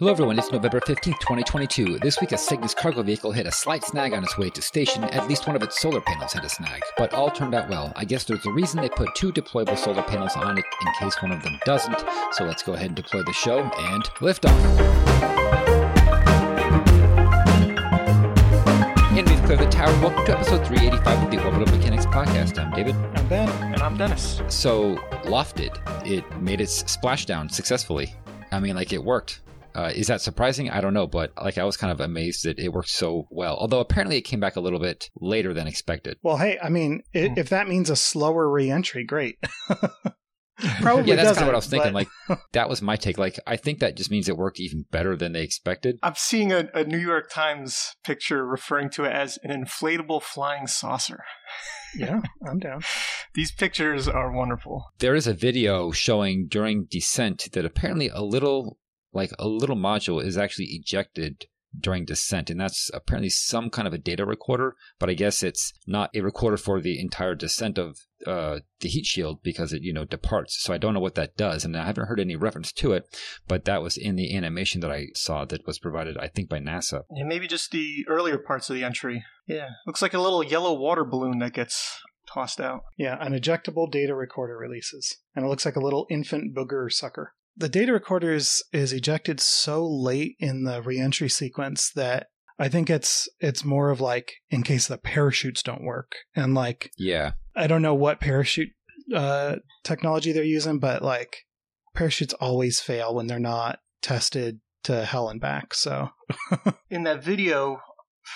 Hello, everyone. It's November 15th, 2022. This week, a Cygnus cargo vehicle hit a slight snag on its way to station. At least one of its solar panels had a snag, but all turned out well. I guess there's a reason they put two deployable solar panels on it in case one of them doesn't. So let's go ahead and deploy the show and lift off. And we've the tower. Welcome to episode 385 of the Orbital Mechanics podcast. I'm David. I'm Ben. And I'm Dennis. So, LOFTID. It made its splashdown successfully. I mean, like, it worked. Uh, is that surprising? I don't know, but like I was kind of amazed that it worked so well. Although apparently it came back a little bit later than expected. Well, hey, I mean, i Hmm. if that means a slower reentry, great. Probably yeah, that's kind doesn't, of what I was thinking. but- Like that was my take. Like I think that just means it worked even better than they expected. I'm seeing a, a New York Times picture referring to it as an inflatable flying saucer. yeah, I'm down. These pictures are wonderful. There is a video showing during descent that apparently a little like a little module is actually ejected during descent and that's apparently some kind of a data recorder but i guess it's not a recorder for the entire descent of uh, the heat shield because it you know departs so i don't know what that does and i haven't heard any reference to it but that was in the animation that i saw that was provided i think by nasa And maybe just the earlier parts of the entry. Yeah. Looks like a little yellow water balloon that gets tossed out. Yeah, an ejectable data recorder releases, and it looks like a little infant booger sucker. The data recorder is, is ejected so late in the reentry sequence that I think it's it's more of like in case the parachutes don't work, and like yeah I don't know what parachute uh, technology they're using, but like parachutes always fail when they're not tested to hell and back. So In that video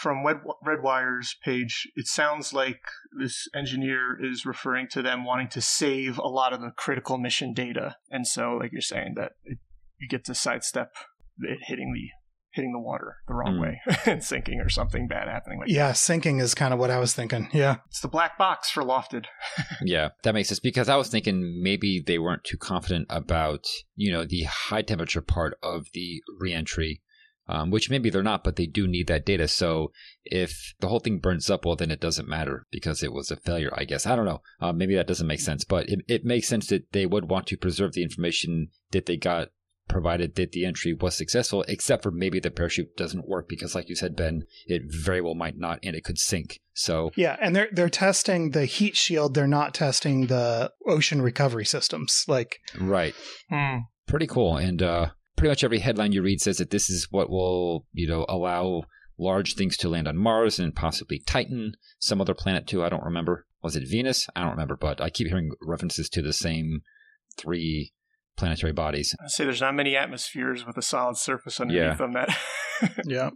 from Red, Redwire's page, it sounds like this engineer is referring to them wanting to save a lot of the critical mission data. And so, like you're saying, that it, you get to sidestep it hitting the hitting the water the wrong Mm. way and sinking or something bad happening. Like yeah, sinking is kind of what I was thinking. Yeah, It's the black box for LOFTID. Yeah, that makes sense because I was thinking maybe they weren't too confident about, you know, the high temperature part of the reentry, um, which maybe they're not, but they do need that data. So if the whole thing burns up, well, then it doesn't matter because it was a failure, I guess. I don't know. Uh, maybe that doesn't make sense, but it, it makes sense that they would want to preserve the information that they got provided that the entry was successful, except for maybe the parachute doesn't work because, like you said, Ben, it very well might not and it could sink. So yeah, and they're they're testing the heat shield. They're not testing the ocean recovery systems. Like, right. Hmm. pretty cool and uh pretty much every headline you read says that this is what will you know allow large things to land on mars and possibly titan some other planet too i don't remember. Was it venus? I don't remember but i keep hearing references to the same three planetary bodies. I say there's not many atmospheres with a solid surface underneath Yeah. them that yeah,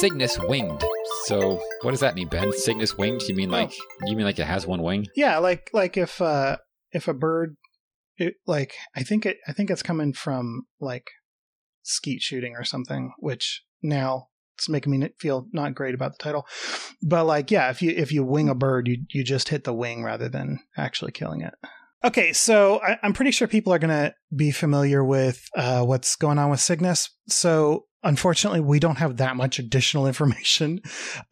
cygnus winged so what does that mean ben cygnus winged you mean like you mean like it has one wing yeah, like like if uh if a bird, it, like I think it I think it's coming from like skeet shooting or something, which now it's making me feel not great about the title. But like, yeah, if you if you wing a bird, you you just hit the wing rather than actually killing it. Okay, so I, I'm pretty sure people are going to be familiar with uh, what's going on with Cygnus. So unfortunately, we don't have that much additional information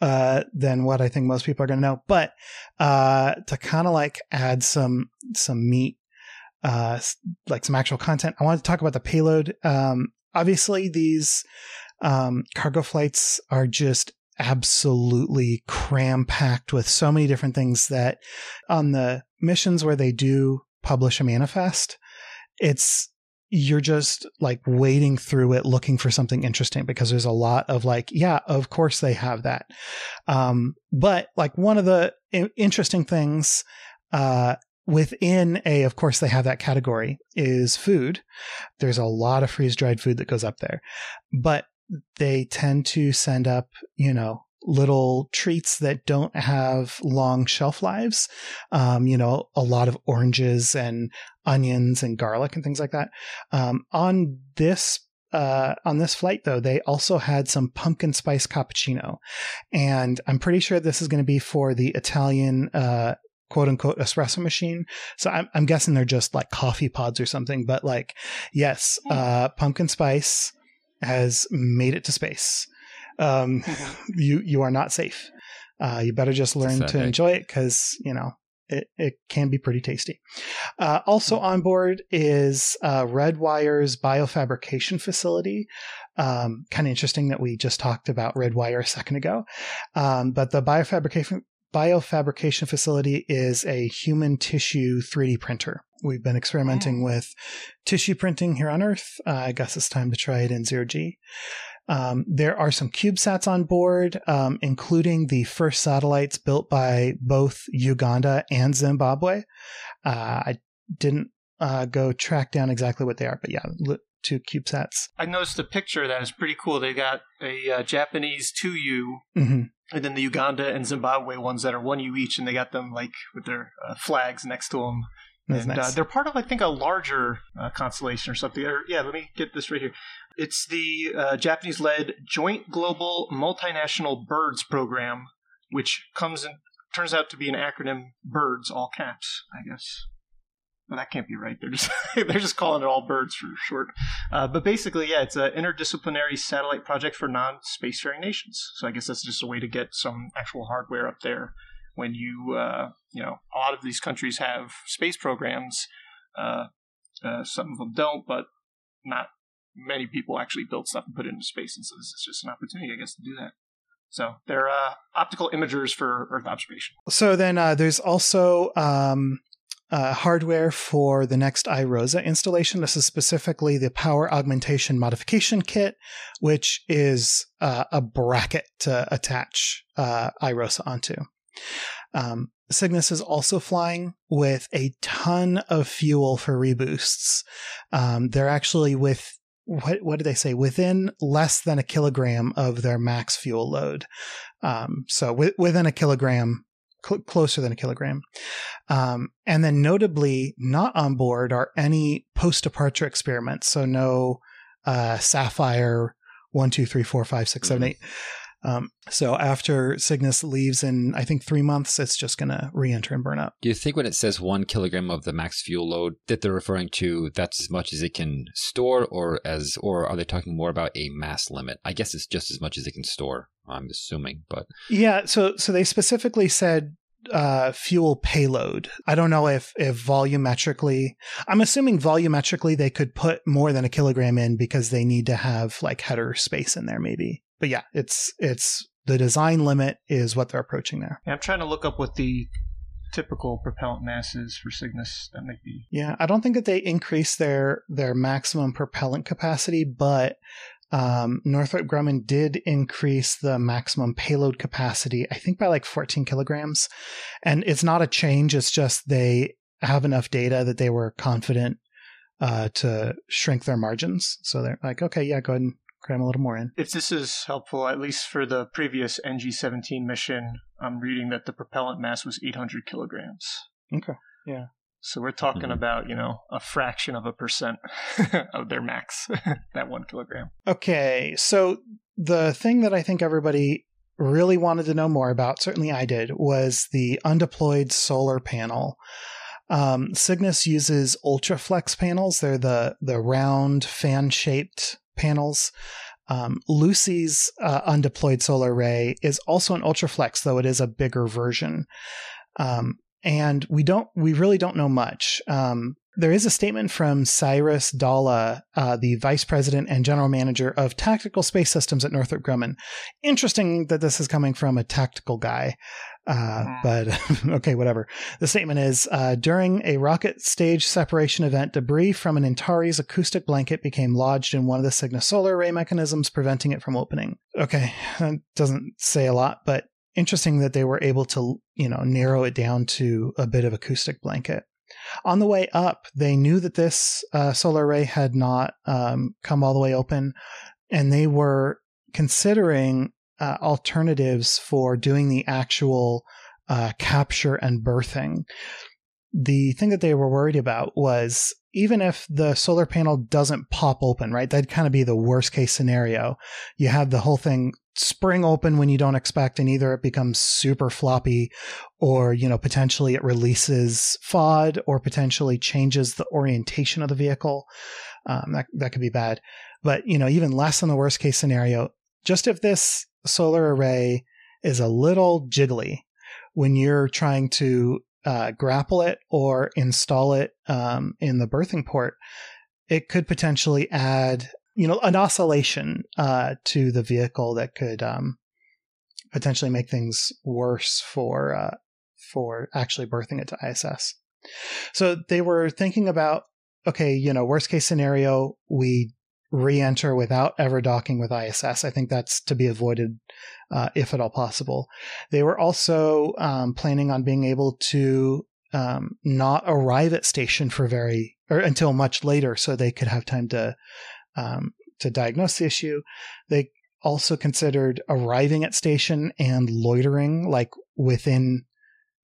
uh, than what I think most people are going to know. But uh, to kind of like add some some meat, uh, like some actual content, I wanted to talk about the payload. Um, obviously, these um, cargo flights are just absolutely cram packed with so many different things that on the missions where they do publish a manifest, it's you're just like wading through it looking for something interesting because there's a lot of like, yeah, of course they have that. Um, but like one of the interesting things, uh, within a, of course they have that category is food. There's a lot of freeze dried food that goes up there, but they tend to send up, you know, little treats that don't have long shelf lives. Um, you know, a lot of oranges and onions and garlic and things like that. Um, on this uh, on this flight, though, they also had some pumpkin spice cappuccino, and I'm pretty sure this is going to be for the Italian uh, quote unquote espresso machine. So I'm, I'm guessing they're just like coffee pods or something. But like, yes, uh, pumpkin spice has made it to space. Um, you you are not safe. uh, you better just learn to enjoy it because you know it, it can be pretty tasty. Uh, also on board is uh, Redwire's biofabrication facility. Um, kind of interesting that we just talked about Redwire a second ago, um, but the biofabrication biofabrication facility is a human tissue 3D printer. We've been experimenting with tissue printing here on Earth. Uh, I guess it's time to try it in zero G. Um, there are some CubeSats on board, um, including the first satellites built by both Uganda and Zimbabwe. Uh, I didn't uh, go track down exactly what they are, but yeah, li- two CubeSats. I noticed a picture that is pretty cool. They got a uh, Japanese 2U hmm and then the Uganda and Zimbabwe ones that are 1U each, and they got them like with their uh, flags next to them. That's and uh, they're part of, I think, a larger uh, constellation or something. Or, yeah, let me get this right here. It's the uh, Japanese led Joint Global Multinational Birds Program, which comes in, turns out to be an acronym BIRDS, all caps, I guess. Well, that can't be right. They're just they're just calling it all birds for short. Uh, but basically, yeah, it's an interdisciplinary satellite project for non-spacefaring nations. So I guess that's just a way to get some actual hardware up there. When you, uh, you know, a lot of these countries have space programs. Uh, uh, some of them don't, but not many people actually build stuff and put it into space. And so this is just an opportunity, I guess, to do that. So they're uh, optical imagers for Earth observation. So then uh, there's also um, uh, hardware for the next iROSA installation. This is specifically the power augmentation modification kit, which is uh, a bracket to attach uh, iROSA onto. Um, Cygnus is also flying with a ton of fuel for reboosts. Um, they're actually with what what did they say within less than a kilogram of their max fuel load. Um, so wi- within a kilogram cl- closer than a kilogram. Um, and then notably, not on board are any post departure experiments. So no uh, Saffire one, two, three, four, five, six, seven, Mhm. eight. Um, so after Cygnus leaves in, I think three months, it's just going to re-enter and burn up. Do you think when it says one kilogram of the max fuel load that they're referring to that's as much as it can store, or as, or are they talking more about a mass limit? I guess it's just as much as it can store. I'm assuming, but Yeah, so so they specifically said uh, fuel payload. I don't know if if volumetrically. I'm assuming volumetrically they could put more than a kilogram in because they need to have like header space in there, maybe. But yeah, it's it's the design limit is what they're approaching there. Yeah, I'm trying to look up what the typical propellant mass is for Cygnus. That might be Yeah, I don't think that they increase their their maximum propellant capacity, but um, Northrop Grumman did increase the maximum payload capacity, I think by like 14 kilograms. And it's not a change; it's just they have enough data that they were confident uh, to shrink their margins. So they're like, okay, yeah, go ahead and cram a little more in. If this is helpful, at least for the previous NG-17 mission, I'm reading that the propellant mass was 800 kilograms. Okay, yeah. So we're talking Mhm. about, you know, a fraction of a percent of their max, that one kilogram. Okay, so the thing that I think everybody really wanted to know more about, certainly I did, was the undeployed solar panel. Um, Cygnus uses Ultraflex panels. They're the the round fan shaped panels. Um, Lucy's uh, undeployed solar array is also an Ultraflex, though it is a bigger version. Um, and we don't, we really don't know much. Um, there is a statement from Cyrus Dhalla, uh, the vice president and general manager of tactical space systems at Northrop Grumman. Interesting that this is coming from a tactical guy. Uh, but okay, whatever. The statement is uh, during a rocket stage separation event, debris from an Antares acoustic blanket became lodged in one of the Cygnus solar array mechanisms, preventing it from opening. Okay, that doesn't say a lot, but interesting that they were able to, you know, narrow it down to a bit of acoustic blanket. On the way up, they knew that this uh, solar array had not um, come all the way open, and they were considering uh, alternatives for doing the actual uh, capture and berthing. The thing that they were worried about was even if the solar panel doesn't pop open, right? That'd kind of be the worst case scenario. You have the whole thing spring open when you don't expect, and either it becomes super floppy or, you know, potentially it releases FOD or potentially changes the orientation of the vehicle. Um, that, that could be bad. But, you know, even less than the worst case scenario, just if this solar array is a little jiggly when you're trying to uh, grapple it or install it um, in the berthing port. It could potentially add, you know, an oscillation uh, to the vehicle that could um, potentially make things worse for uh, for actually berthing it to ISS. So they were thinking about okay, you know, worst case scenario, we re-enter without ever docking with ISS. I think that's to be avoided uh, if at all possible. They were also um, planning on being able to um, not arrive at station for very or until much later, so they could have time to um, to diagnose the issue. They also considered arriving at station and loitering like within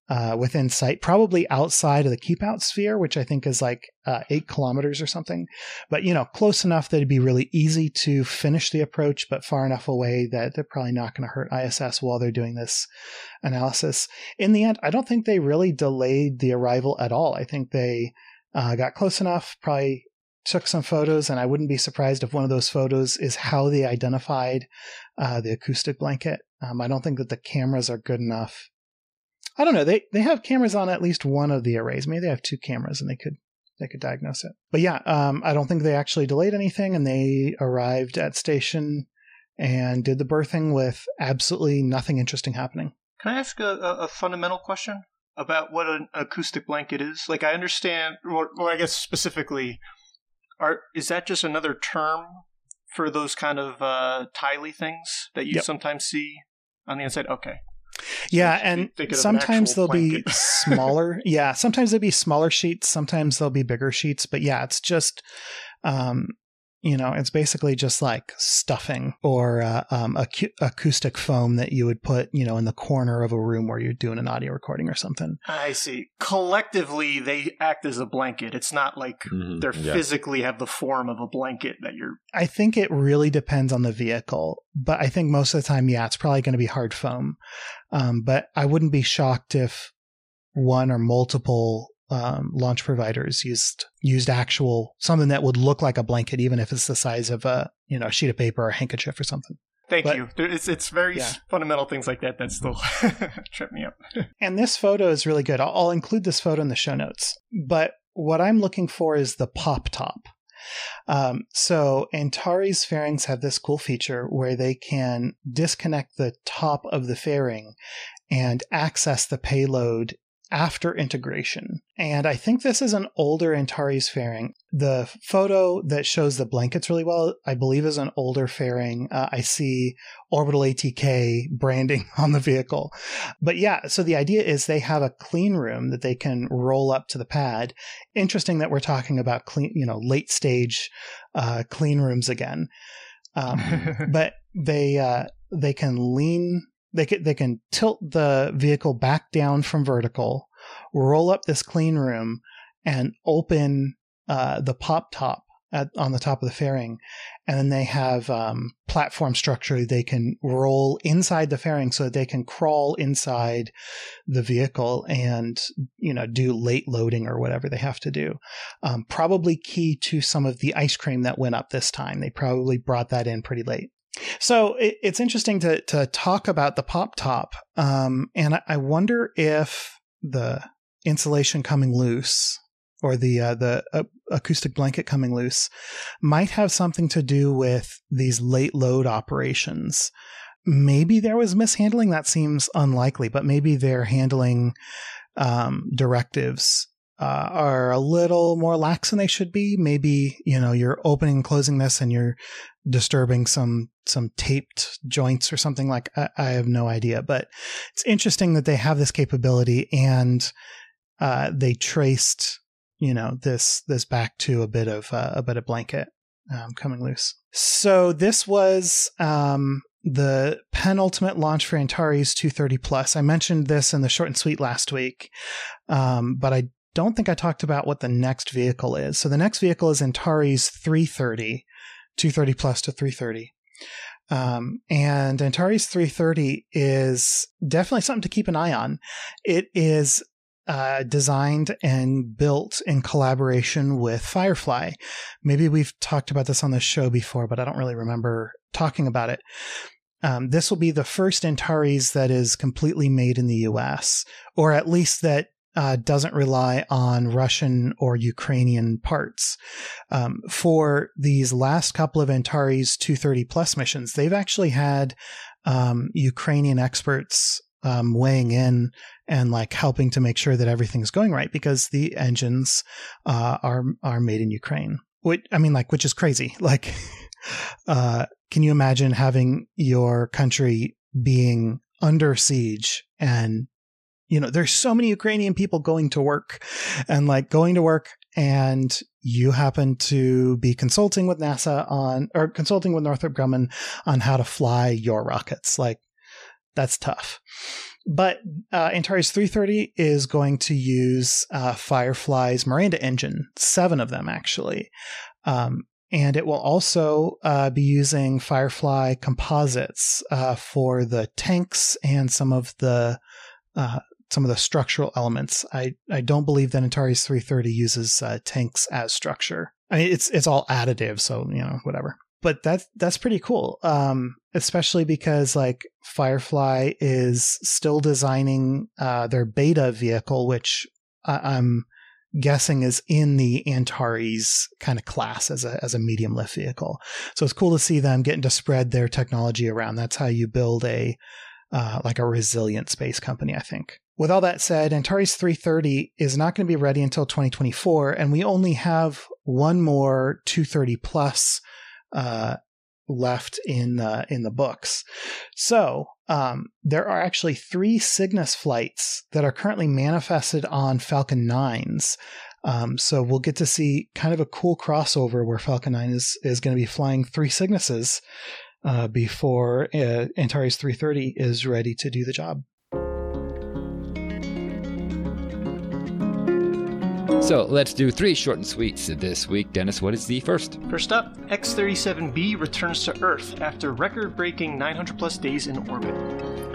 uh, within sight, probably outside of the keep out sphere, which I think is like uh, eight kilometers or something. But, you know, close enough that it'd be really easy to finish the approach, but far enough away that they're probably not going to hurt ISS while they're doing this analysis. In the end, I don't think they really delayed the arrival at all. I think they uh, got close enough, probably took some photos, and I wouldn't be surprised if one of those photos is how they identified uh, the acoustic blanket. Um, I don't think that the cameras are good enough I don't know. They they have cameras on at least one of the arrays. Maybe they have two cameras and they could they could diagnose it. But yeah, um, I don't think they actually delayed anything, and they arrived at station and did the berthing with absolutely nothing interesting happening. Can I ask a, a fundamental question about what an acoustic blanket is? Like, I understand, or, or I guess specifically, are is that just another term for those kind of uh, tiley things that you yep. sometimes see on the inside? Okay, yeah, and sometimes they'll blanket. be smaller. yeah, sometimes they'll be smaller sheets. Sometimes they'll be bigger sheets. But yeah, it's just um, you know, it's basically just like stuffing or uh, um, acu- acoustic foam that you would put, you know, in the corner of a room where you're doing an audio recording or something. I see. Collectively, they act as a blanket. It's not like mm-hmm. they yeah. physically have the form of a blanket that you're. I think it really depends on the vehicle, but I think most of the time, yeah, it's probably going to be hard foam. Um, but I wouldn't be shocked if one or multiple um, launch providers used used actual something that would look like a blanket, even if it's the size of a you know a sheet of paper or a handkerchief or something. Thank but, you. It's it's very yeah. fundamental things like that that still trip me up. and this photo is really good. I'll, I'll include this photo in the show notes. But what I'm looking for is the pop top. Um, so Antares fairings have this cool feature where they can disconnect the top of the fairing and access the payload after integration. And I think this is an older Antares fairing. The photo that shows the blankets really well, I believe, is an older fairing. Uh, I see Orbital ATK branding on the vehicle. But yeah, so the idea is they have a clean room that they can roll up to the pad. Interesting that we're talking about clean, you know, late stage uh, clean rooms again. Um, but they uh, they can lean they can they can tilt the vehicle back down from vertical, roll up this clean room, and open uh, the pop top at, on the top of the fairing, and then they have um, platform structure they can roll inside the fairing so that they can crawl inside the vehicle and you know do late loading or whatever they have to do. Um, probably key to some of the ice cream that went up this time. They probably brought that in pretty late. So it, it's interesting to to talk about the pop top, um, and I, I wonder if the insulation coming loose or the uh, the uh, acoustic blanket coming loose might have something to do with these late load operations. Maybe there was mishandling. That seems unlikely, but maybe they're handling um, directives uh, are a little more lax than they should be. Maybe you know you're opening and closing this and you're disturbing some some taped joints or something like I, I have no idea. But it's interesting that they have this capability and uh, they traced you know this this back to a bit of uh, a bit of blanket um, coming loose. So this was um, the penultimate launch for Antares 230 Plus. I mentioned this in the short and sweet last week, um, but I don't think I talked about what the next vehicle is. So the next vehicle is Antares 330, 230 plus to 330. Um, and Antares 330 is definitely something to keep an eye on. It is uh, designed and built in collaboration with Firefly. Maybe we've talked about this on the show before, but I don't really remember talking about it. um, this will be the first Antares that is completely made in the U.S., or at least that uh, doesn't rely on Russian or Ukrainian parts. Um, for these last couple of Antares 230 plus missions, they've actually had um, Ukrainian experts um, weighing in and like helping to make sure that everything's going right because the engines uh, are are made in Ukraine. Which I mean, like, which is crazy. Like, uh, can you imagine having your country being under siege and you know there's so many ukrainian people going to work and like going to work and you happen to be consulting with nasa on or consulting with northrop grumman on how to fly your rockets like that's tough but uh, Antares 330 is going to use uh, Firefly's Miranda engine, seven of them actually. Um, and it will also uh, be using Firefly composites uh, for the tanks and some of the uh, some of the structural elements. I, I don't believe that Antares 330 uses uh, tanks as structure. I mean, it's it's all additive, so you know whatever. But that's that's pretty cool, um, especially because like Firefly is still designing uh, their beta vehicle, which I'm guessing is in the Antares kind of class as a as a medium lift vehicle. So it's cool to see them getting to spread their technology around. That's how you build a uh, like a resilient space company, I think. With all that said, Antares 330 is not going to be ready until 2024, and we only have one more 230 plus uh, left in the in the books. So um, there are actually three Cygnus flights that are currently manifested on Falcon 9s. Um, so we'll get to see kind of a cool crossover where Falcon 9 is, is going to be flying three Cygnuses uh, before uh, Antares 330 is ready to do the job. So let's do three short and sweets this week. Dennis, what is the first? First up, X 37B returns to Earth after record breaking 900 plus days in orbit.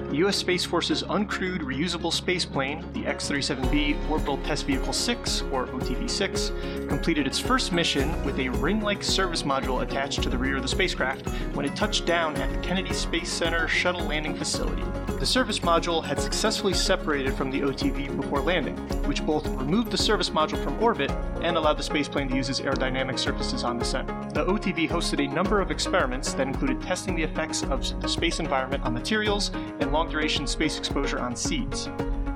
The U.S. Space Force's uncrewed reusable space plane, the X 37B Orbital Test Vehicle 6, or OTV 6, completed its first mission with a ring like service module attached to the rear of the spacecraft when it touched down at the Kennedy Space Center shuttle landing facility. The service module had successfully separated from the OTV before landing, which both removed the service module from orbit and allowed the spaceplane to use its aerodynamic surfaces on the descent. The OTV hosted a number of experiments that included testing the effects of the space environment on materials and long duration space exposure on seeds.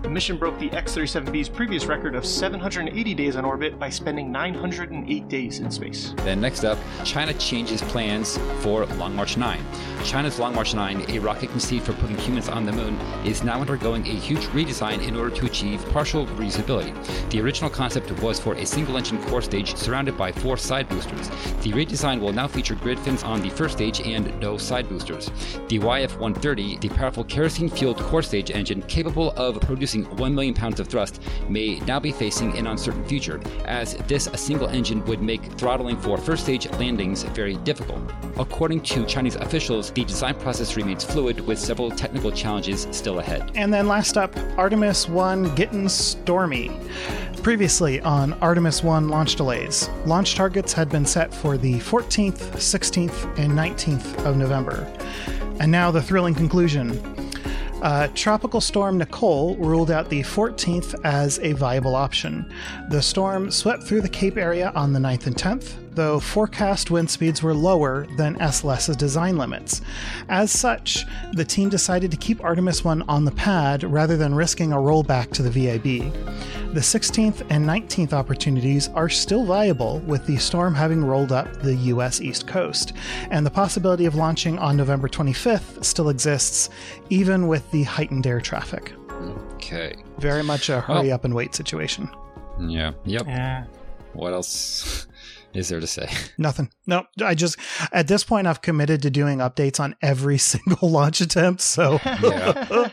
The mission broke the X 37B's previous record of 780 days on orbit by spending 908 days in space. Then, next up, China changes plans for Long March 9. China's Long March 9, a rocket conceived for putting humans on the moon, is now undergoing a huge redesign in order to achieve partial reusability. The original concept was for a single engine core stage surrounded by four side boosters. The redesign will now feature grid fins on the first stage and no side boosters. The YF 130, the powerful kerosene fueled core stage engine capable of producing 1 million pounds of thrust may now be facing an uncertain future, as this single engine would make throttling for first stage landings very difficult. According to Chinese officials, the design process remains fluid with several technical challenges still ahead. And then last up, Artemis 1 getting stormy. Previously on Artemis 1 launch delays, launch targets had been set for the 14th, 16th, and 19th of November. And now the thrilling conclusion. Uh, Tropical Storm Nicole ruled out the 14th as a viable option. The storm swept through the Cape area on the 9th and 10th, though forecast wind speeds were lower than SLS's design limits. As such, the team decided to keep Artemis 1 on the pad rather than risking a rollback to the VAB. The 16th and 19th opportunities are still viable, with the storm having rolled up the US East Coast, and the possibility of launching on November 25th still exists, even with the heightened air traffic. Okay. Very much a hurry up and wait situation. Yeah. Yep. Yeah. What else is there to say? Nothing. No, I just at this point I've committed to doing updates on every single launch attempt. So, Yeah.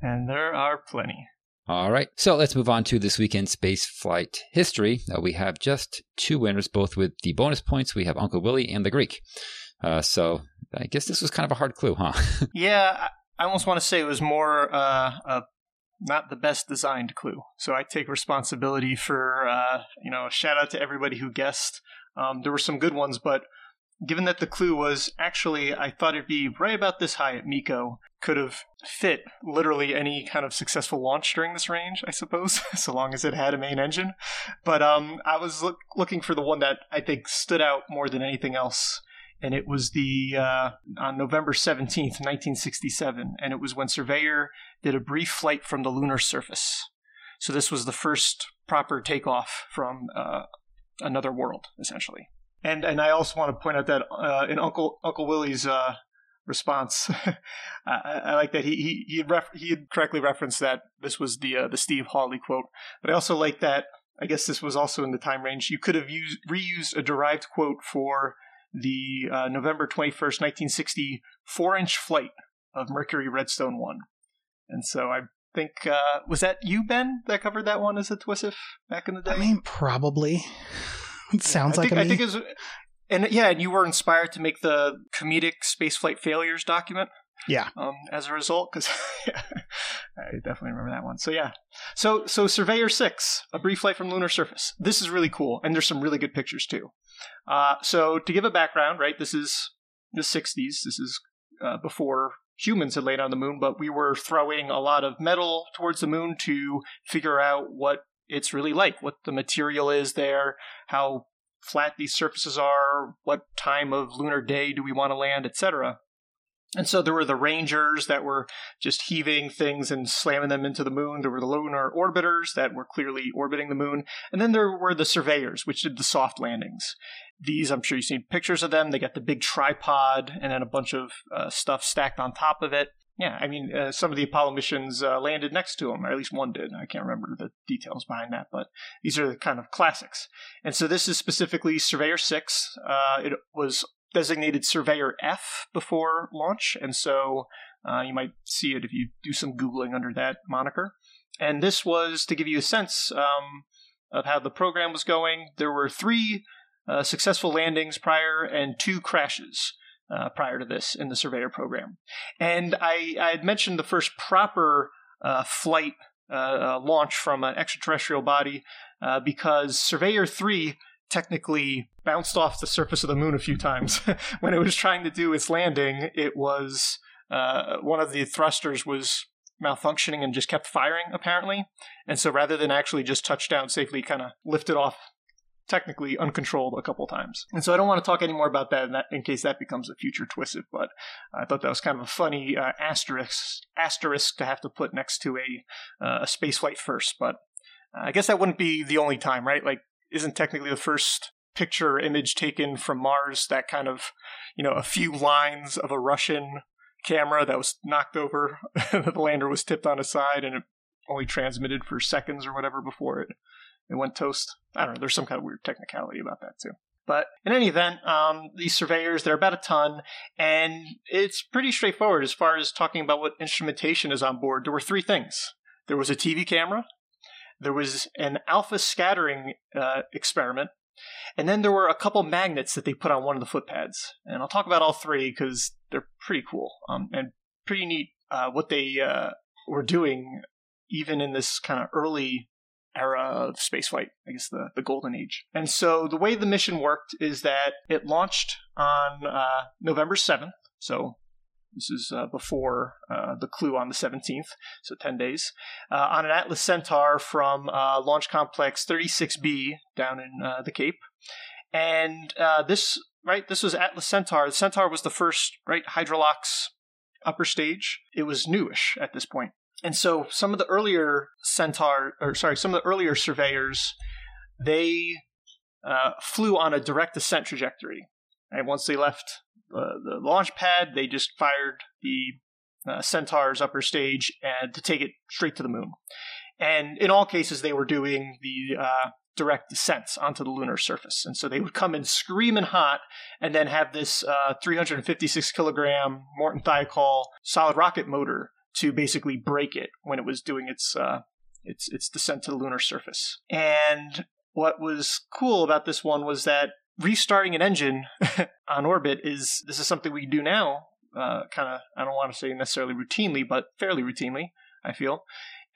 and there are plenty. All right. So let's move on to this weekend's space flight history. Uh, we have just two winners, both with the bonus points. We have Uncle Willie and the Greek. Uh, so I guess this was kind of a hard clue, huh? Yeah, I- almost want to say it was more uh, a not the best designed clue. So I take responsibility for uh, you know shout out to everybody who guessed. Um, there were some good ones, but given that the clue was actually, I thought it'd be right about this high at MECO, could have fit literally any kind of successful launch during this range, I suppose, so long as it had a main engine. But um, I was look- looking for the one that I think stood out more than anything else. And it was the uh, on November 17th, 1967. And it was when Surveyor did a brief flight from the lunar surface. So this was the first proper takeoff from uh, another world, essentially. And and I also want to point out that uh, in Uncle Uncle Willie's uh, response, I, I, like that he he he had, ref- he had correctly referenced that this was the uh, the Steve Hawley quote. But I also like that. I guess this was also in the time range. You could have used reused a derived quote for the uh, November twenty first, nineteen sixty, four inch flight of Mercury Redstone one. And so I think uh, was that you Ben that covered that one as a TWISIF back in the day. I mean, probably. It sounds I like think, I think it was, and yeah, and you were inspired to make the comedic spaceflight failures document. Yeah. Um, as a result, because yeah, I definitely remember that one. So yeah, so so Surveyor Six, a brief flight from lunar surface. This is really cool, and there's some really good pictures too. Uh, so to give a background, right, this is the '60s. This is uh, before humans had landed on the moon, but we were throwing a lot of metal towards the moon to figure out what it's really like, what the material is there, how flat these surfaces are, what time of lunar day do we want to land, etc. And so there were the rangers that were just heaving things and slamming them into the moon. There were the lunar orbiters that were clearly orbiting the moon. And then there were the surveyors, which did the soft landings. These, I'm sure you've seen pictures of them. They got the big tripod and then a bunch of uh, stuff stacked on top of it. Yeah, I mean, uh, some of the Apollo missions uh, landed next to them, or at least one did. I can't remember the details behind that, but these are the kind of classics. And so this is specifically Surveyor 6. Uh, it was designated Surveyor F before launch, and so uh, you might see it if you do some Googling under that moniker. And this was to give you a sense um, of how the program was going. There were three uh, successful landings prior and two crashes uh, prior to this in the Surveyor program. And I, I had mentioned the first proper uh, flight uh, uh launch from an extraterrestrial body uh, because Surveyor 3 technically bounced off the surface of the moon a few times. when it was trying to do its landing, it was uh, one of the thrusters was malfunctioning and just kept firing apparently. And so rather than actually just touch down safely, kind of lifted off technically uncontrolled a couple times. And so I don't want to talk any more about that in, that, in case that becomes a future TWISIF, but I thought that was kind of a funny uh, asterisk, asterisk to have to put next to a, uh, a space flight first. But I guess that wouldn't be the only time, right? Like, isn't technically the first picture image taken from Mars that kind of, you know, a few lines of a Russian camera that was knocked over, the lander was tipped on its side and it only transmitted for seconds or whatever before it it went toast. I don't know. There's some kind of weird technicality about that too. But in any event, um, these surveyors, they're about a ton, and it's pretty straightforward as far as talking about what instrumentation is on board. There were three things there was a TV camera, there was an alpha scattering uh, experiment, and then there were a couple magnets that they put on one of the footpads. And I'll talk about all three because they're pretty cool um, and pretty neat uh, what they uh, were doing, even in this kind of early era of spaceflight, I guess the, the golden age. And so the way the mission worked is that it launched on uh, November 7th. So this is uh, before uh, the clue on the 17th, so 10 days, uh, on an Atlas Centaur from uh, Launch Complex 36B down in uh, the Cape. And this, right, this was Atlas Centaur. The Centaur was the first, right, Hydrolox upper stage. It was newish at this point. And so some of the earlier Centaur, or sorry, some of the earlier surveyors, they uh, flew on a direct ascent trajectory. And once they left the, the launch pad, they just fired the uh, Centaur's upper stage and to take it straight to the moon. And in all cases, they were doing the uh, direct descents onto the lunar surface. And so they would come in screaming hot and then have this uh, 356 kilogram Morton Thiokol solid rocket motor to basically brake it when it was doing its uh, its its descent to the lunar surface. And what was cool about this one was that restarting an engine on orbit is this is something we do now, uh, kind of I don't want to say necessarily routinely, but fairly routinely, I feel.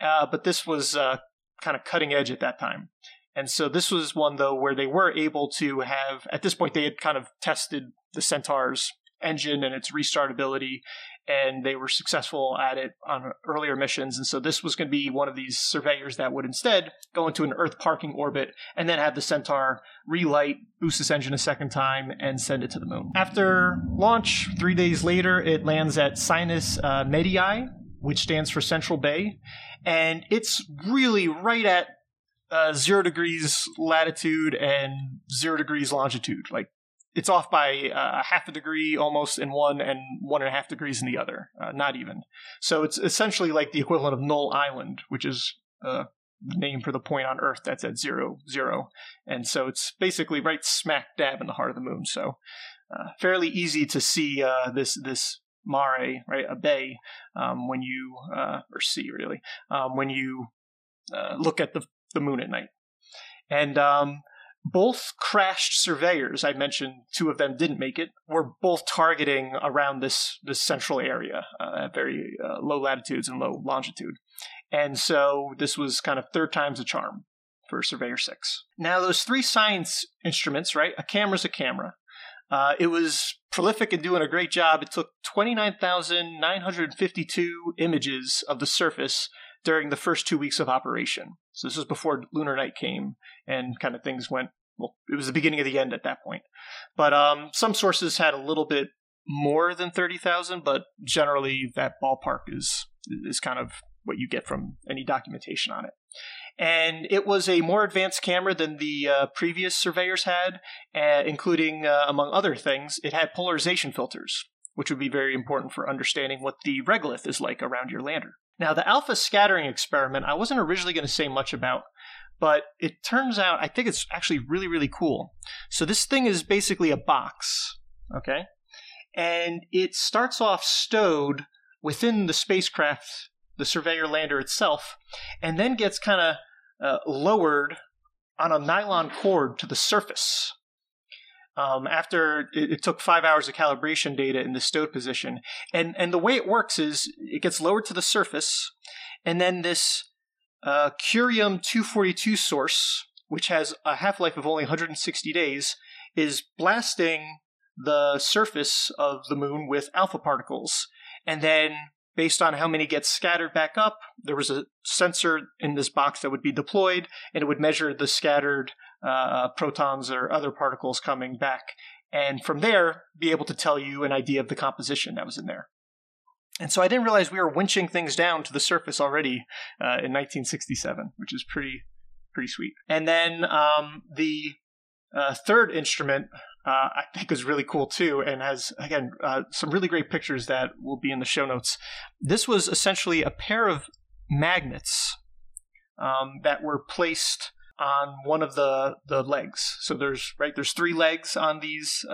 Uh, but this was uh, kind of cutting edge at that time. And so this was one though where they were able to have at this point they had kind of tested the Centaur's engine and its restartability, and they were successful at it on earlier missions. And so this was going to be one of these surveyors that would instead go into an Earth parking orbit and then have the Centaur relight, boost its engine a second time, and send it to the moon. After launch, three days later, it lands at Sinus uh, Medii, which stands for Central Bay, and it's really right at uh, zero degrees latitude and zero degrees longitude. Like it's off by uh, half a degree almost in one and one and a half degrees in the other, uh, not even. So it's essentially like the equivalent of Null Island, which is uh, the name for the point on Earth that's at zero zero, and so it's basically right smack dab in the heart of the moon. So uh, fairly easy to see uh, this this mare, right, a bay, um, when you uh, or sea really, um, when you look at the the moon at night, and um, both crashed surveyors I mentioned, two of them didn't make it, were both targeting around this this central area uh, at very uh, low latitudes and low longitude. And so this was kind of third time's a charm for Surveyor 6. Now, those three science instruments, right? A camera's a camera. Uh, it was prolific in doing a great job. It took 29,952 images of the surface during the first two weeks of operation. So this was before Lunar Night came and kind of things went well, it was the beginning of the end at that point. But um, some sources had a little bit more than 30,000, but generally that ballpark is is kind of what you get from any documentation on it. And it was a more advanced camera than the uh, previous surveyors had, uh, including, uh, among other things, it had polarization filters, which would be very important for understanding what the regolith is like around your lander. Now, the alpha scattering experiment, I wasn't originally going to say much about, but it turns out I think it's actually really, really cool. So this thing is basically a box, okay? And it starts off stowed within the spacecraft, the Surveyor lander itself, and then gets kind of uh, lowered on a nylon cord to the surface. Um, after it, it, took five hours of calibration data in the stowed position, and and the way it works is it gets lowered to the surface, and then this uh, Curium 242 source, which has a half life of only 160 days, is blasting the surface of the moon with alpha particles. And then, based on how many get scattered back up, there was a sensor in this box that would be deployed, and it would measure the scattered uh, protons or other particles coming back. And from there, be able to tell you an idea of the composition that was in there. And so I didn't realize we were winching things down to the surface already uh, in 1967, which is pretty pretty sweet. And then um, the uh, third instrument uh, I think is really cool too, and has again uh, some really great pictures that will be in the show notes. This was essentially a pair of magnets um, that were placed on one of the the legs. So there's right there's three legs on these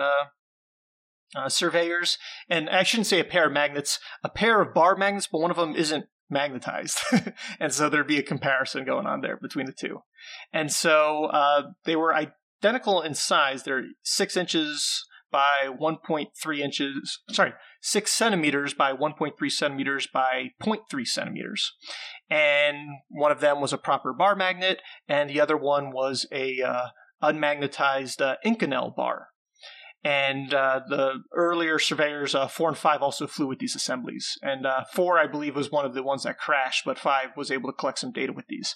uh, surveyors, and I shouldn't say a pair of magnets, a pair of bar magnets, but one of them isn't magnetized, and so there'd be a comparison going on there between the two. And so uh, they were identical in size. They're six inches by 1.3 inches. Sorry, six centimeters by 1.3 centimeters by 0.3 centimeters. And one of them was a proper bar magnet, and the other one was a uh, unmagnetized uh, Inconel bar. And uh, the earlier surveyors, uh, four and five, also flew with these assemblies. And uh, four, I believe, was one of the ones that crashed, but five was able to collect some data with these.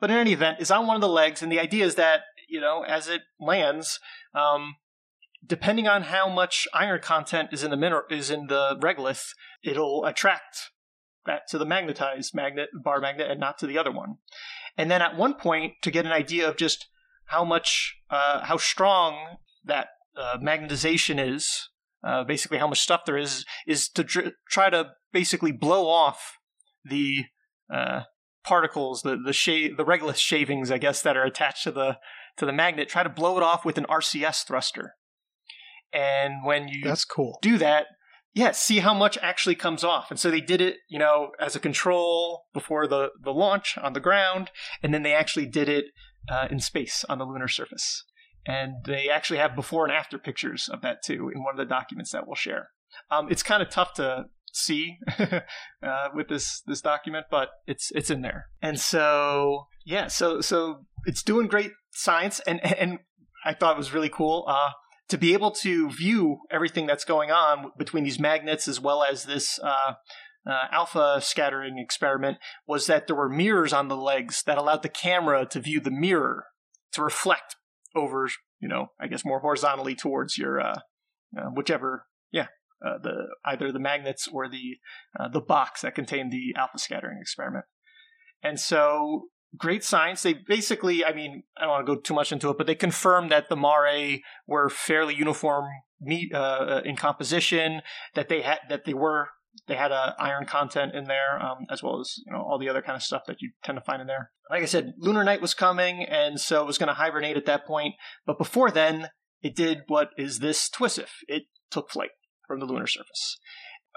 But in any event, is on one of the legs, and the idea is that you know, as it lands, um, depending on how much iron content is in the mineral is in the regolith, it'll attract that to the magnetized magnet bar magnet and not to the other one. And then at one point, to get an idea of just how much, uh, how strong that uh, magnetization is, uh, basically how much stuff there is, is to dr- try to basically blow off the uh, particles, the the the regolith shavings, I guess, that are attached to the to the magnet. Try to blow it off with an RCS thruster, and when you that's cool. Do that, yeah, see how much actually comes off. And so they did it, you know, as a control before the the launch on the ground, and then they actually did it uh, in space on the lunar surface and they actually have before and after pictures of that too in one of the documents that we'll share. Um, it's kind of tough to see uh, with this this document, but it's it's in there. And so yeah, so so it's doing great science, and and I thought it was really cool. Uh, to be able to view everything that's going on between these magnets as well as this uh, uh, alpha scattering experiment was that there were mirrors on the legs that allowed the camera to view the mirror to reflect over, you know, I guess more horizontally towards your uh, uh, whichever, yeah, uh, the either the magnets or the uh, the box that contained the alpha scattering experiment. And so great science. They basically, I mean, I don't want to go too much into it, but they confirmed that the Mare were fairly uniform meat uh, in composition. That they had that they were they had a iron content in there, um, as well as you know all the other kind of stuff that you tend to find in there. Like I said, lunar night was coming, and so it was going to hibernate at that point. But before then, it did what is this TWISIF. It took flight from the lunar surface.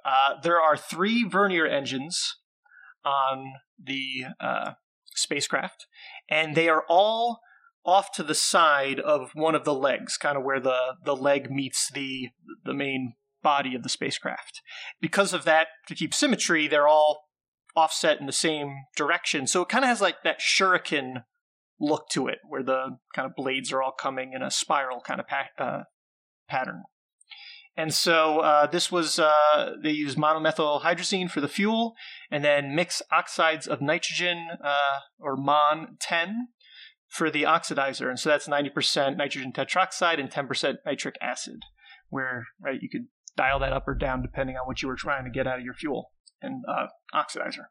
Uh, there are three vernier engines on the uh, spacecraft, and they are all off to the side of one of the legs, kind of where the, the leg meets the the main body of the spacecraft. Because of that, to keep symmetry, they're all offset in the same direction. So it kind of has like that shuriken look to it, where the kind of blades are all coming in a spiral kind of pa- uh, pattern. And so uh, this was, uh, they use monomethyl hydrazine for the fuel, and then mix oxides of nitrogen, uh, or MON 10, for the oxidizer. And so that's 90% nitrogen tetroxide and 10% nitric acid, where right you could dial that up or down depending on what you were trying to get out of your fuel and uh, oxidizer.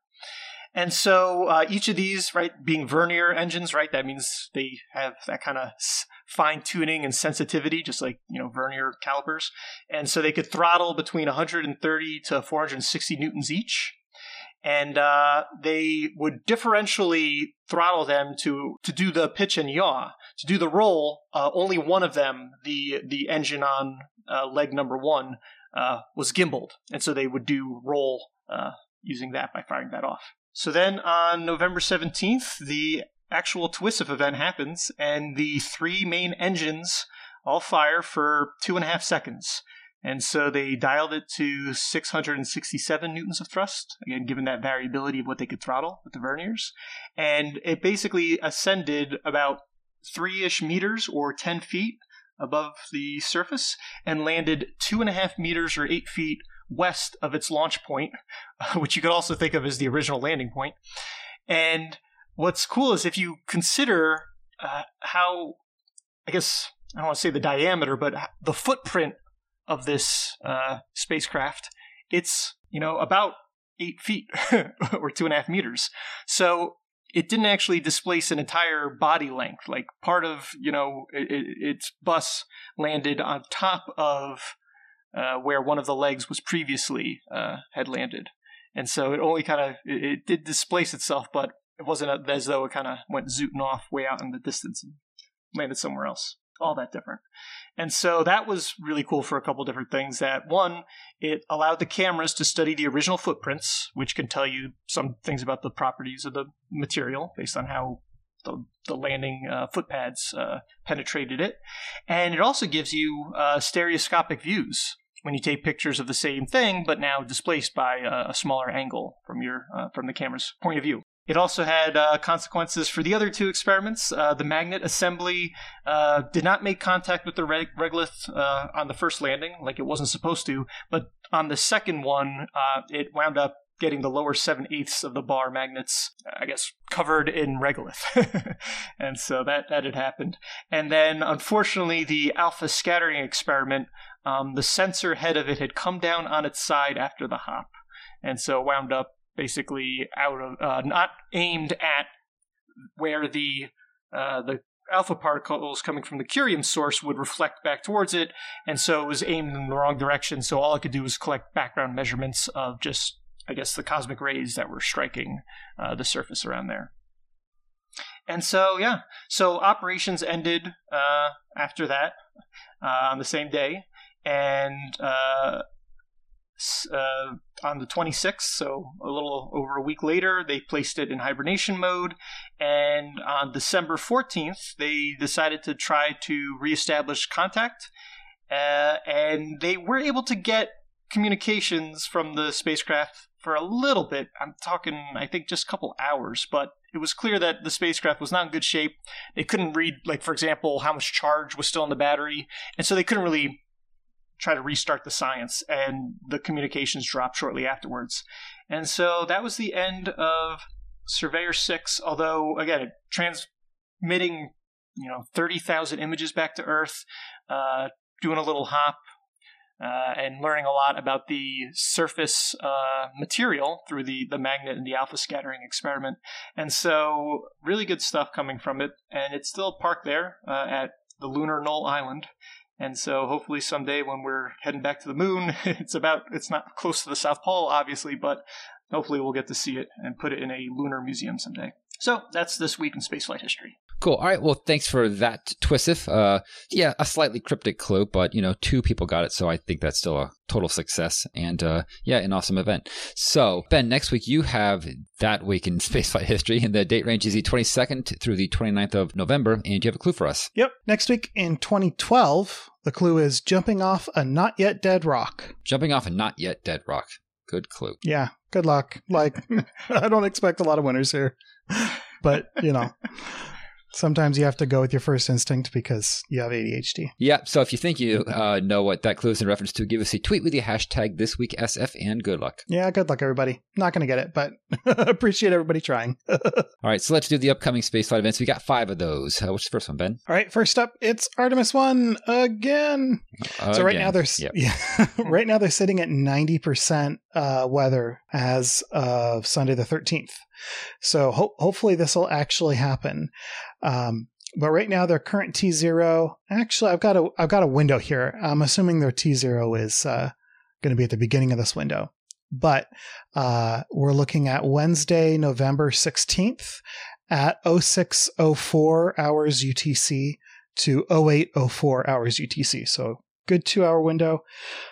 And so uh, each of these, right, being vernier engines, right, that means they have that kind of fine tuning and sensitivity, just like you know vernier calipers. And so they could throttle between 130 to 460 newtons each, and uh, they would differentially throttle them to to do the pitch and yaw. To do the roll, uh, only one of them, the the engine on uh, leg number one, uh, was gimbaled, and so they would do roll uh, using that by firing that off. So then on November 17th, the actual TWISIF event happens, and the three main engines all fire for two and a half seconds. And so they dialed it to 667 newtons of thrust, again, given that variability of what they could throttle with the verniers. And it basically ascended about three ish meters or 10 feet above the surface and landed two and a half meters or eight feet west of its launch point, which you could also think of as the original landing point. And what's cool is if you consider uh, how, I guess, I don't want to say the diameter, but the footprint of this uh, spacecraft, it's, you know, about eight feet or two and a half meters. So it didn't actually displace an entire body length. Like part of, you know, it, it, its bus landed on top of uh, where one of the legs was previously uh, had landed. And so it only kind of, it, it, did displace itself, but it wasn't as though it kind of went zooting off way out in the distance and landed somewhere else. All that different. And so that was really cool for a couple different things. That one, it allowed the cameras to study the original footprints, which can tell you some things about the properties of the material based on how the, the landing uh, footpads uh, penetrated it. And it also gives you uh, stereoscopic views when you take pictures of the same thing, but now displaced by a, a smaller angle from your uh, from the camera's point of view. It also had uh, consequences for the other two experiments. Uh, the magnet assembly uh, did not make contact with the reg- regolith uh, on the first landing, like it wasn't supposed to, but on the second one, uh, it wound up getting the lower seven eighths of the bar magnets, I guess, covered in regolith. and so that, that had happened. And then, unfortunately, the alpha scattering experiment, um, the sensor head of it had come down on its side after the hop. And so wound up basically out of uh, not aimed at where the uh, the alpha particles coming from the curium source would reflect back towards it, and so it was aimed in the wrong direction. So all it could do was collect background measurements of just, I guess, the cosmic rays that were striking uh, the surface around there. And so, yeah, so operations ended uh, after that uh, on the same day, and uh, on the 26th, so a little over a week later, they placed it in hibernation mode. And on December 14th, they decided to try to reestablish contact. Uh, and they were able to get communications from the spacecraft for a little bit. I'm talking, I think, just a couple hours, but it was clear that the spacecraft was not in good shape. They couldn't read, like, for example, how much charge was still in the battery, and so they couldn't really try to restart the science, and the communications dropped shortly afterwards. And so that was the end of Surveyor 6, although, again, transmitting, you know, 30,000 images back to Earth, uh, doing a little hop, uh, and learning a lot about the surface uh, material through the, the magnet and the alpha scattering experiment. And so, really good stuff coming from it. And it's still parked there uh, at the lunar Knoll Island. And so, hopefully, someday when we're heading back to the moon, it's about, it's not close to the South Pole, obviously, but hopefully we'll get to see it and put it in a lunar museum someday. So, that's this week in spaceflight history. Cool. All right. Well, thanks for that, Twisif. Uh, yeah, a slightly cryptic clue, but you know, two people got it, so I think that's still a total success. And uh, yeah, an awesome event. So, Ben, next week you have that week in spaceflight history, and the date range is the 22nd through the 29th of November. And you have a clue for us? Yep. Next week in 2012, the clue is jumping off a not yet dead rock. Jumping off a not yet dead rock. Good clue. Yeah. Good luck. Like, I don't expect a lot of winners here, but you know. Sometimes you have to go with your first instinct because you have ADHD. Yeah. So if you think you uh, know what that clue is in reference to, give us a tweet with the hashtag this week SF and good luck. Yeah, good luck, everybody. Not going to get it, but appreciate everybody trying. All right. So let's do the upcoming spaceflight events. We got five of those. Uh, what's the first one, Ben? All right. First up, it's Artemis 1 again. Uh, so right again. now they're Yep. yeah, right now they're sitting at 90% uh, weather as of Sunday the 13th. So ho- hopefully this will actually happen. Um, but right now their current T0 actually I've got a I've got a window here. I'm assuming their T0 is uh, going to be at the beginning of this window. But uh, we're looking at Wednesday, November 16th at 0604 hours UTC to 0804 hours UTC. So good two hour window,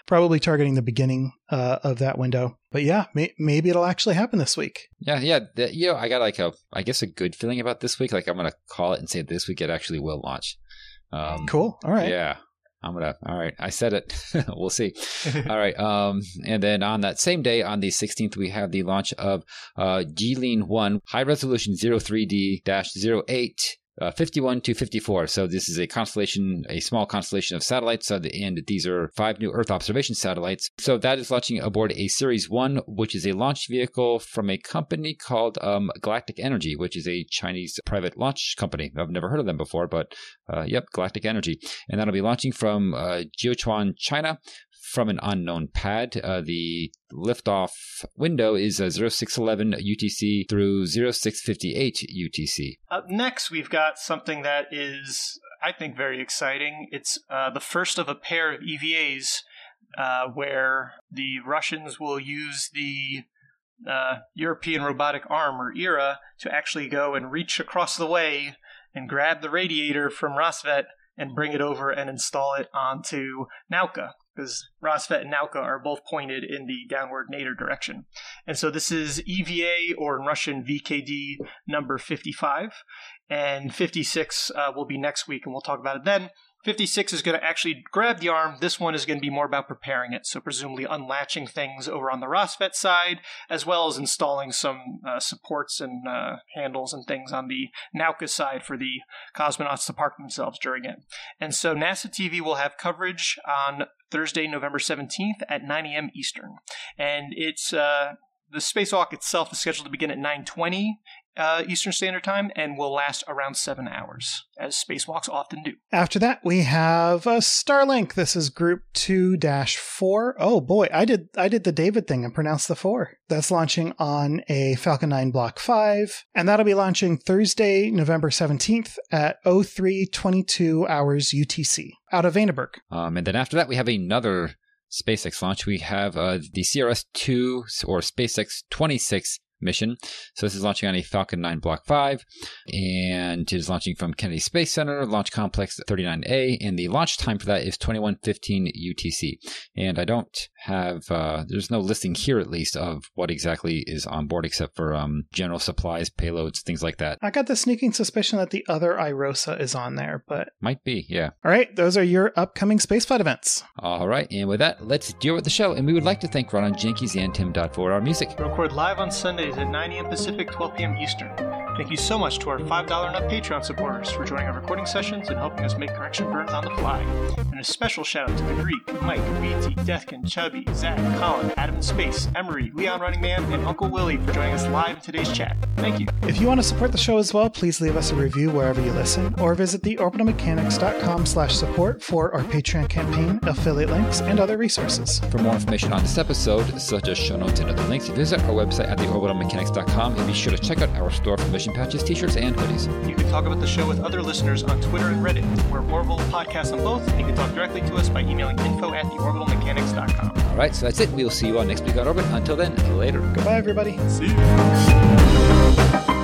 probably targeting the beginning uh, of that window. But yeah, may- maybe it'll actually happen this week. Yeah, yeah. You know, I got like a, I guess a good feeling about this week. Like I'm gonna call it and say this week it actually will launch. Um, Cool. All right. Yeah, I'm gonna. All right, I said it. we'll see. All right. Um, and then on that same day, on the 16th, we have the launch of uh, Jilin 1 High Resolution 03D-08 uh, 51 to 54. So this is a constellation, a small constellation of satellites. And these are five new Earth observation satellites. So that is launching aboard a Ceres 1, which is a launch vehicle from a company called um, Galactic Energy, which is a Chinese private launch company. I've never heard of them before, but uh, yep, Galactic Energy. And that'll be launching from uh, Jiuquan, China from an unknown pad. Uh, the liftoff window is uh, 0611 UTC through 0658 UTC. Up next, we've got something that is, I think, very exciting. It's uh, the first of a pair of EVAs uh, where the Russians will use the uh, European Robotic Arm, or ERA, to actually go and reach across the way and grab the radiator from Rassvet and bring it over and install it onto Nauka. Because Rassvet and Nauka are both pointed in the downward nadir direction. And so this is EVA, or in Russian VKD number 55 and 56 uh, will be next week, and we'll talk about it then. 56 is going to actually grab the arm. This one is going to be more about preparing it, so presumably unlatching things over on the Rassvet side, as well as installing some uh, supports and uh, handles and things on the Nauka side for the cosmonauts to park themselves during it. And so NASA TV will have coverage on Thursday, November 17th at 9 a.m. Eastern. And it's uh, the spacewalk itself is scheduled to begin at 9:20 uh, Eastern Standard Time and will last around seven hours, as spacewalks often do. After that, we have a Starlink. This is Group Two Dash Four. Oh boy, I did I did the David thing and pronounced the four. That's launching on a Falcon 9 Block 5, and that'll be launching Thursday, November 17th at 0322 hours UTC out of Vandenberg. Um, and then after that, we have another SpaceX launch. We have uh, the CRS 2 or SpaceX 26 mission. So this is launching on a Falcon 9 Block 5 and it is launching from Kennedy Space Center, Launch Complex 39A, and the launch time for that is 2115 UTC. And I don't have, uh, there's no listing here at least of what exactly is on board except for um, general supplies, payloads, things like that. I got the sneaking suspicion that the other iROSA is on there, but Might be, yeah. all right, those are your upcoming spaceflight events. All right, and with that, let's deal with the show. And we would like to thank Ron Jenkins and Tim Dodd for our music. Record live on Sundays at 9 a.m. Pacific, 12 p.m. Eastern. Thank you so much to our $5 and up Patreon supporters for joining our recording sessions and helping us make correction burns on the fly. And a special shout out to the Greek, Mike, BT, Deathkin, Chubby, Zach, Colin, Adam in Space, Emery, Leon Running Man, and Uncle Willie for joining us live in today's chat. Thank you. If you want to support the show as well, please leave us a review wherever you listen, or visit theorbitalmechanics.com slash support for our Patreon campaign, affiliate links, and other resources. For more information on this episode, such as show notes and other links, visit our website at theorbitalmechanics.com and be sure to check out our store for mission patches, t-shirts, and hoodies. You can talk about the show with other listeners on Twitter and Reddit. We're Orbital Podcast on both, and you can talk directly to us by emailing info at theorbitalmechanics.com. All right, so that's it. We will see you all next week on Orbit. Until then, later. Goodbye, everybody. See you.